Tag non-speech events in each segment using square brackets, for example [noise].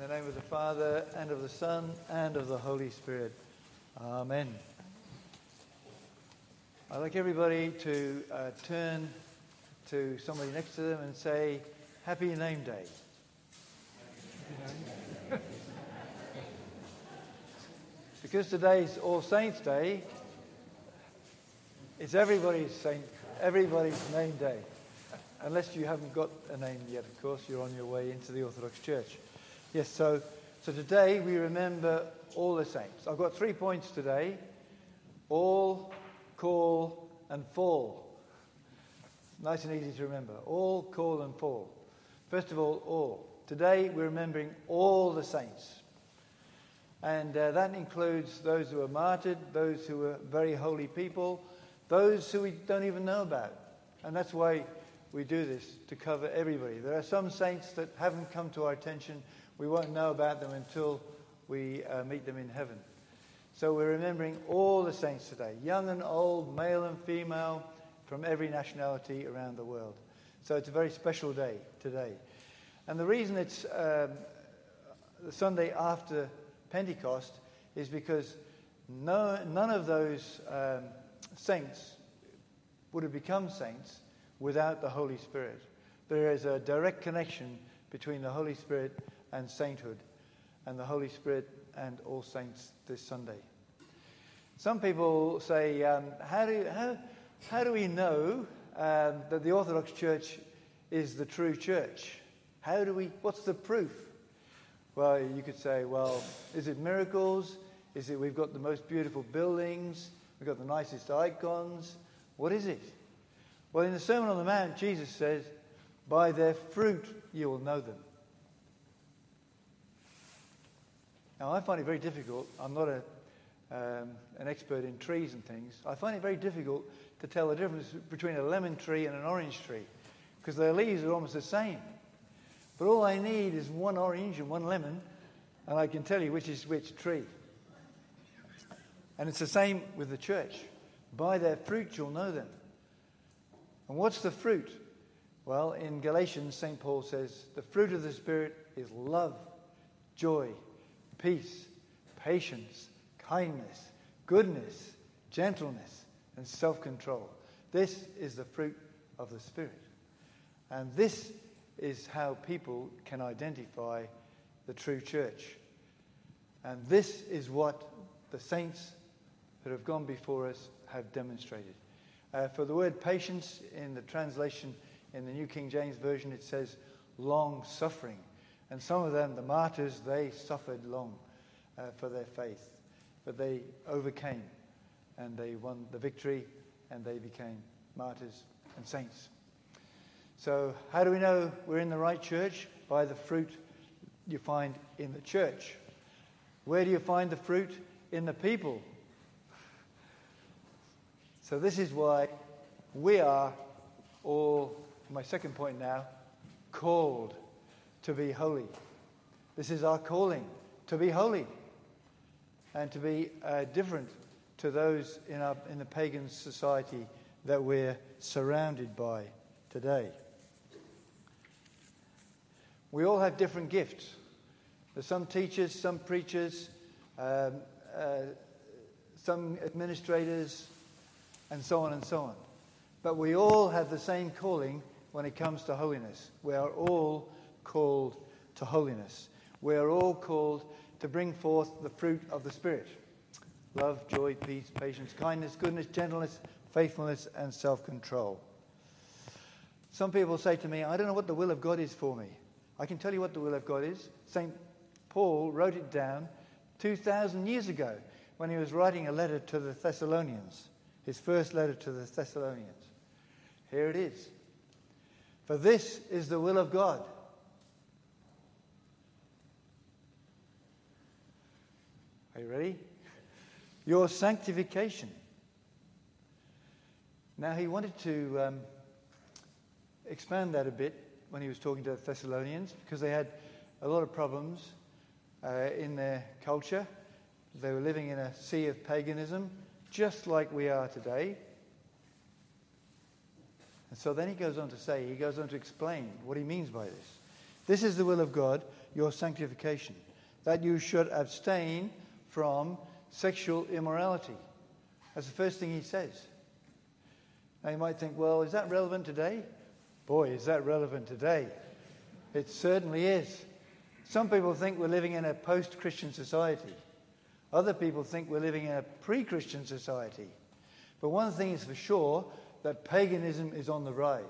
In the name of the Father, and of the Son, and of the Holy Spirit. Amen. I'd like everybody to uh, turn to somebody next to them and say, Happy Name Day. because today's All Saints' Day, it's everybody's saint, everybody's name day. Unless you haven't got a name yet, of course, you're on your way into the Orthodox Church. Yes, so, so today we remember all the saints. I've got three points today all, call, and fall. Nice and easy to remember. All, call, and fall. First of all, all. Today we're remembering all the saints. And uh, that includes those who are martyred, those who are very holy people, those who we don't even know about. And that's why we do this, to cover everybody. There are some saints that haven't come to our attention. We won't know about them until we uh, meet them in heaven. So we're remembering all the saints today, young and old, male and female, from every nationality around the world. So it's a very special day today. And the reason it's um, the Sunday after Pentecost is because no, none of those um, saints would have become saints without the Holy Spirit. There is a direct connection between the Holy Spirit and sainthood, and the Holy Spirit and all saints this Sunday. Some people say, um, how, do, how, how do we know um, that the Orthodox Church is the true church? How do we, what's the proof? Well, you could say, well, is it miracles? Is it we've got the most beautiful buildings? We've got the nicest icons? What is it? Well, in the Sermon on the Mount, Jesus says, By their fruit you will know them. Now, I find it very difficult. I'm not a, um, an expert in trees and things. I find it very difficult to tell the difference between a lemon tree and an orange tree because their leaves are almost the same. But all I need is one orange and one lemon, and I can tell you which is which tree. And it's the same with the church. By their fruit you'll know them. And what's the fruit? Well, in Galatians, St. Paul says, the fruit of the Spirit is love, joy, peace, patience, kindness, goodness, gentleness, and self control. This is the fruit of the Spirit. And this is how people can identify the true church. And this is what the saints that have gone before us have demonstrated. Uh, for the word patience in the translation in the New King James Version, it says long suffering. And some of them, the martyrs, they suffered long uh, for their faith. But they overcame and they won the victory and they became martyrs and saints. So, how do we know we're in the right church? By the fruit you find in the church. Where do you find the fruit? In the people so, this is why we are all, my second point now, called to be holy. This is our calling to be holy and to be uh, different to those in, our, in the pagan society that we're surrounded by today. We all have different gifts. There's some teachers, some preachers, um, uh, some administrators, and so on and so on. But we all have the same calling when it comes to holiness. We are all called to holiness. We are all called to bring forth the fruit of the Spirit love, joy, peace, patience, kindness, goodness, gentleness, faithfulness, and self control. Some people say to me, I don't know what the will of God is for me. I can tell you what the will of God is. St. Paul wrote it down 2,000 years ago when he was writing a letter to the Thessalonians his first letter to the Thessalonians. Here it is. For this is the will of God. Are you ready? Your sanctification. Now, he wanted to um, expand that a bit when he was talking to the Thessalonians because they had a lot of problems uh, in their culture. They were living in a sea of paganism just like we are today. And so then he goes on to say, he goes on to explain what he means by this. This is the will of God, your sanctification, that you should abstain from sexual immorality. That's the first thing he says. Now you might think, well, is that relevant today? Boy, is that relevant today. It certainly is. Some people think we're living in a post Christian society. Other people think we're living in a pre Christian society. But one thing is for sure that paganism is on the rise.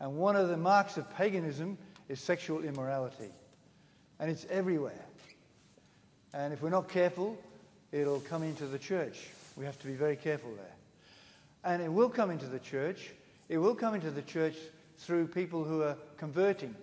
And one of the marks of paganism is sexual immorality. And it's everywhere. And if we're not careful, it'll come into the church. We have to be very careful there. And it will come into the church. It will come into the church through people who are converting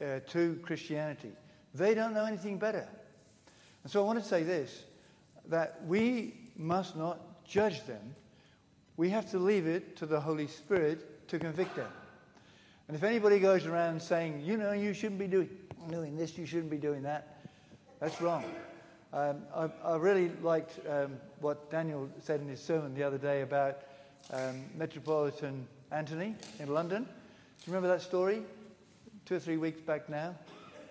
uh, to Christianity. They don't know anything better. And so I want to say this that we must not judge them. We have to leave it to the Holy Spirit to convict them. And if anybody goes around saying, you know, you shouldn't be doing, doing this, you shouldn't be doing that, that's wrong. Um, I, I, really liked um, what Daniel said in his sermon the other day about um, Metropolitan Anthony in London. Do you remember that story? Two or three weeks back now.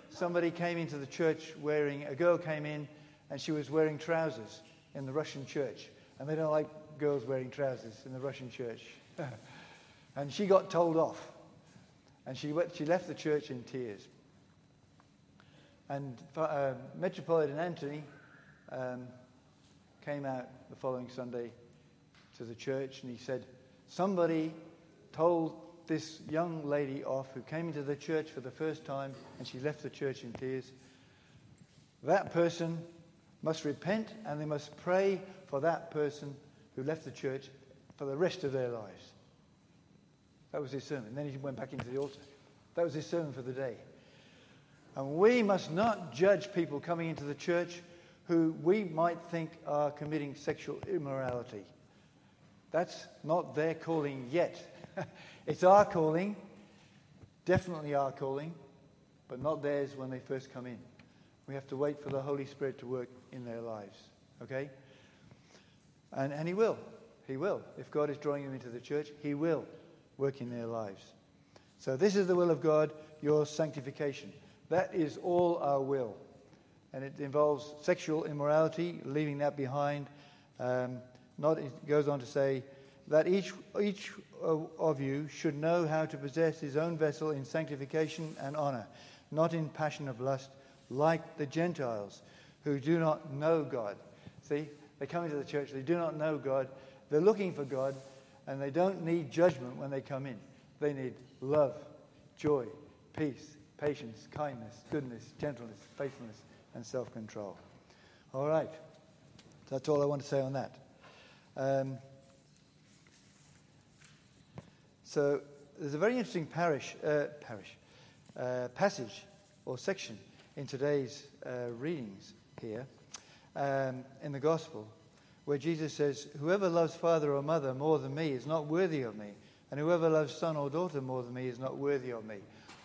Somebody came into the church wearing, a girl came in and she was wearing trousers in the Russian church. And they don't like girls wearing trousers in the Russian church. [laughs] and she got told off. And she, went, she left the church in tears. And uh, Metropolitan Anthony um, came out the following Sunday to the church and he said, Somebody told this young lady off who came into the church for the first time and she left the church in tears. That person must repent and they must pray for that person who left the church for the rest of their lives. That was his sermon. Then he went back into the altar. That was his sermon for the day. And we must not judge people coming into the church who we might think are committing sexual immorality. That's not their calling yet. [laughs] it's our calling, definitely our calling, but not theirs when they first come in. We have to wait for the Holy Spirit to work in their lives. Okay? And, and He will. He will. If God is drawing them into the church, He will work in their lives. So, this is the will of God, your sanctification. That is all our will. And it involves sexual immorality, leaving that behind. Um, not, it goes on to say that each, each of you should know how to possess his own vessel in sanctification and honor, not in passion of lust, like the Gentiles who do not know God. See, they come into the church, they do not know God, they're looking for God, and they don't need judgment when they come in. They need love, joy, peace, patience, kindness, goodness, gentleness, faithfulness, and self control. All right. That's all I want to say on that. Um, so there's a very interesting parish, uh, parish uh, passage or section in today's uh, readings here um, in the gospel, where Jesus says, Whoever loves father or mother more than me is not worthy of me, and whoever loves son or daughter more than me is not worthy of me.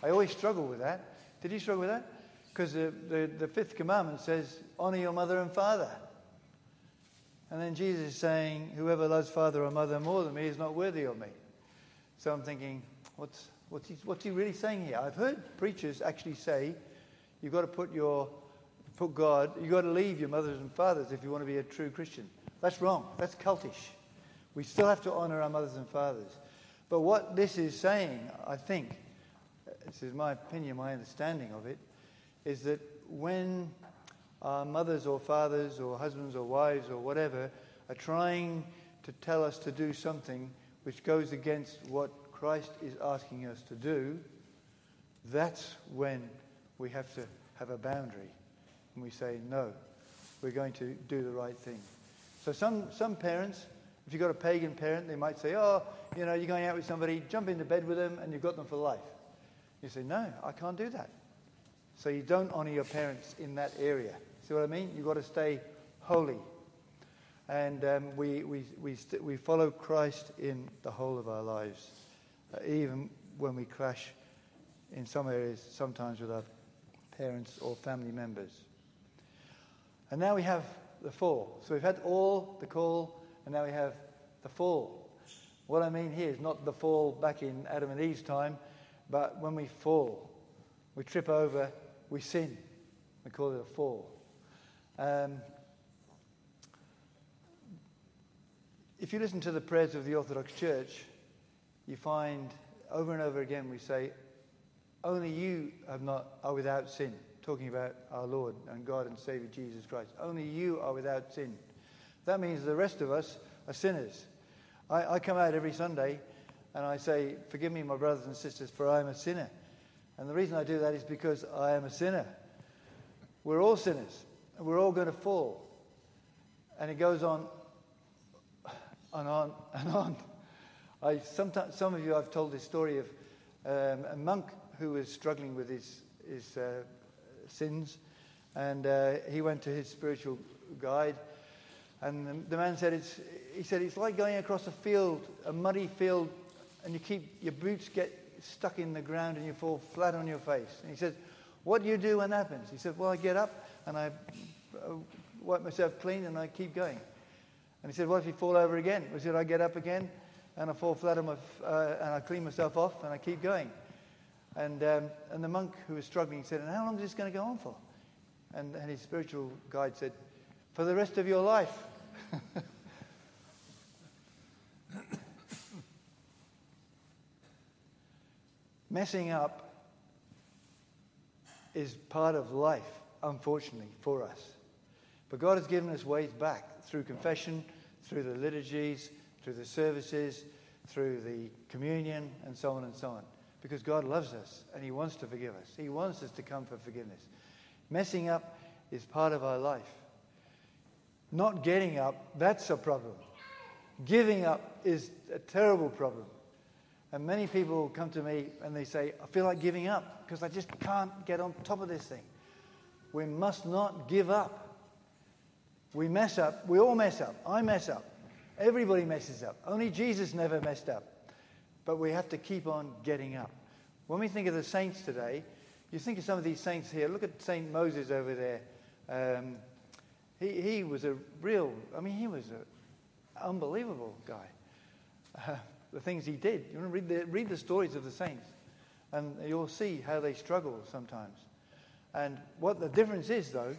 I always struggle with that. Did you struggle with that? Because the, the, the fifth commandment says, Honor your mother and father. And then Jesus is saying, Whoever loves father or mother more than me is not worthy of me. So I'm thinking, what's, what's, he, what's he really saying here? I've heard preachers actually say, You've got to put your put God, you've got to leave your mothers and fathers if you want to be a true Christian. That's wrong. That's cultish. We still have to honor our mothers and fathers. But what this is saying, I think, this is my opinion, my understanding of it, is that when our mothers or fathers or husbands or wives or whatever are trying to tell us to do something which goes against what Christ is asking us to do, that's when we have to have a boundary and we say, no, we're going to do the right thing. So some, some parents, if you've got a pagan parent, they might say, oh, you know, you're going out with somebody, jump into bed with them, and you've got them for life. You say, no, I can't do that. So you don't honor your parents in that area. See what I mean? You've got to stay holy. And um, we, we, we, st- we follow Christ in the whole of our lives, uh, even when we clash in some areas, sometimes with our parents or family members. And now we have the fall. So we've had all, the call, and now we have the fall. What I mean here is not the fall back in Adam and Eve's time, but when we fall, we trip over we sin. We call it a fall. Um, if you listen to the prayers of the Orthodox Church, you find over and over again we say, Only you have not, are without sin. Talking about our Lord and God and Savior Jesus Christ. Only you are without sin. That means the rest of us are sinners. I, I come out every Sunday and I say, Forgive me, my brothers and sisters, for I am a sinner. And the reason I do that is because I am a sinner. We're all sinners, and we're all going to fall. And it goes on and on and on. I, sometimes, some of you, I've told this story of um, a monk who was struggling with his, his uh, sins, and uh, he went to his spiritual guide, and the, the man said, it's, he said, it's like going across a field, a muddy field, and you keep, your boots get stuck in the ground and you fall flat on your face. And he says, what do you do when that happens? He said, well, I get up and I uh, wipe myself clean and I keep going. And he said, What if you fall over again? He said, I get up again and I fall flat on my, f- uh, and I clean myself off and I keep going. And, um, and the monk who was struggling said, And how long is this going to go on for? And, and his spiritual guide said, For the rest of your life. [laughs] Messing up is part of life, unfortunately, for us. But God has given us ways back through confession, through the liturgies, through the services, through the communion, and so on and so on. Because God loves us and He wants to forgive us. He wants us to come for forgiveness. Messing up is part of our life. Not getting up, that's a problem. Giving up is a terrible problem. And many people come to me and they say, I feel like giving up because I just can't get on top of this thing. We must not give up. We mess up. We all mess up. I mess up. Everybody messes up. Only Jesus never messed up. But we have to keep on getting up. When we think of the saints today, you think of some of these saints here. Look at St. Moses over there. Um, he, he was a real, I mean, he was an unbelievable guy. Uh, the things he did. You want to read the, read the stories of the saints, and you'll see how they struggle sometimes. And what the difference is, though,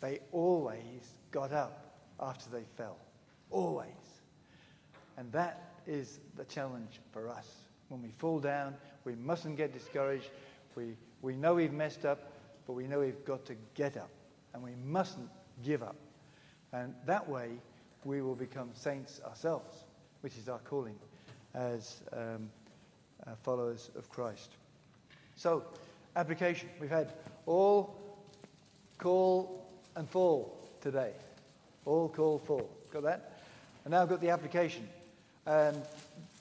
they always got up after they fell. Always. And that is the challenge for us. When we fall down, we mustn't get discouraged. We, we know we've messed up, but we know we've got to get up. And we mustn't give up. And that way, we will become saints ourselves, which is our calling as um, uh, followers of Christ. So, application. We've had all, call, and fall today. All call fall. Got that? And now I've got the application. Um,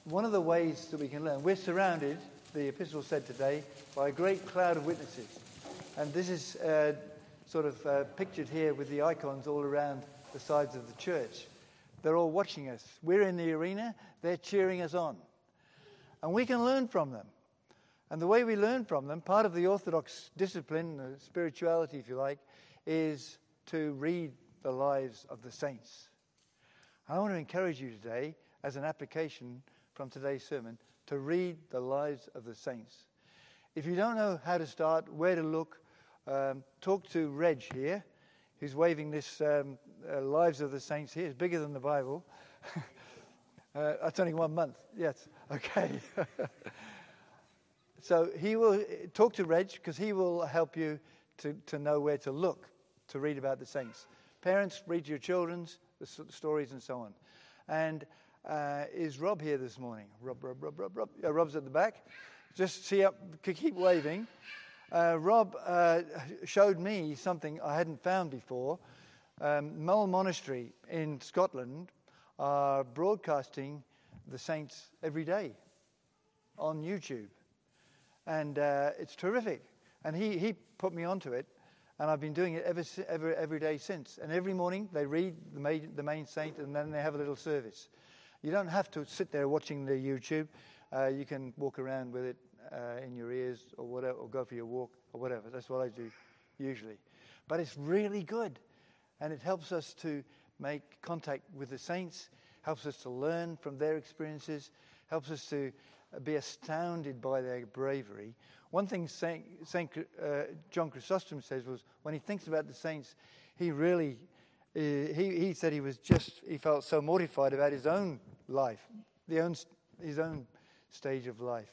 one of the ways that we can learn, we're surrounded, the epistle said today, by a great cloud of witnesses. And this is uh, sort of uh, pictured here with the icons all around the sides of the church. They're all watching us. We're in the arena, they're cheering us on. And we can learn from them. And the way we learn from them, part of the Orthodox discipline, the spirituality, if you like, is to read the lives of the saints. I want to encourage you today, as an application from today's sermon, to read the lives of the saints. If you don't know how to start, where to look, um, talk to Reg here, who's waving this um, uh, Lives of the Saints here. It's bigger than the Bible. [laughs] uh, that's only one month. Yes. Okay. [laughs] so he will talk to Reg because he will help you to, to know where to look to read about the saints. Parents, read your children's the stories and so on. And uh, is Rob here this morning? Rob, Rob, Rob, Rob, Rob. Yeah, Rob's at the back. Just see up, keep waving. Uh, Rob uh, showed me something I hadn't found before. Um, Mull Monastery in Scotland are broadcasting the saints every day on YouTube. And uh, it's terrific. And he, he put me onto it. And I've been doing it ever, ever, every day since. And every morning they read the main, the main saint and then they have a little service. You don't have to sit there watching the YouTube. Uh, you can walk around with it uh, in your ears or whatever, or go for your walk or whatever. That's what I do usually. But it's really good. And it helps us to make contact with the saints, helps us to learn from their experiences, helps us to be astounded by their bravery. One thing Saint, Saint uh, John Chrysostom says was when he thinks about the saints, he really uh, he, he said he was just he felt so mortified about his own life, the own his own stage of life.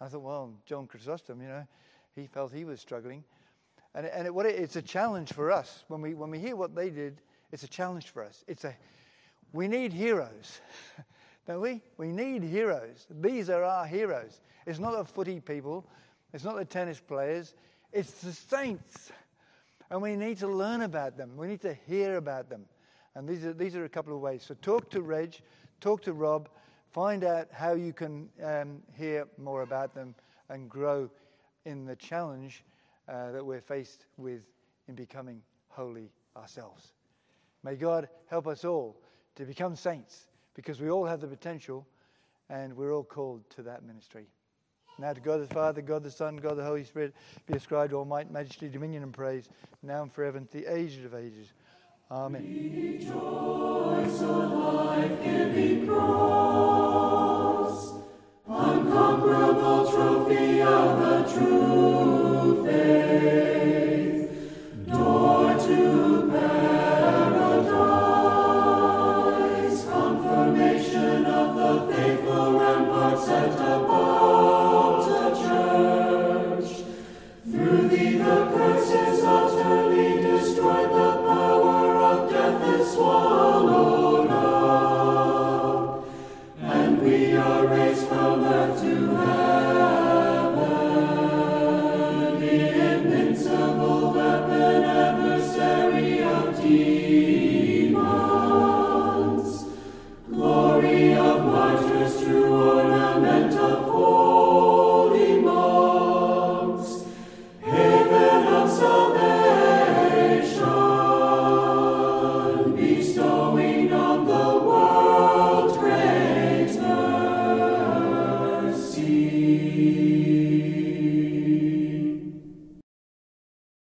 I thought, well, John Chrysostom, you know, he felt he was struggling. And, and it, what it, it's a challenge for us. When we, when we hear what they did, it's a challenge for us. It's a, we need heroes, [laughs] don't we? We need heroes. These are our heroes. It's not the footy people, it's not the tennis players, it's the saints. And we need to learn about them, we need to hear about them. And these are, these are a couple of ways. So talk to Reg, talk to Rob, find out how you can um, hear more about them and grow in the challenge uh, that we're faced with in becoming holy ourselves. May God help us all to become saints because we all have the potential and we're all called to that ministry. Now to God the Father, God the Son, God the Holy Spirit be ascribed all might, majesty, dominion, and praise, now and forever, and to the ages of ages. Amen. Rejoice,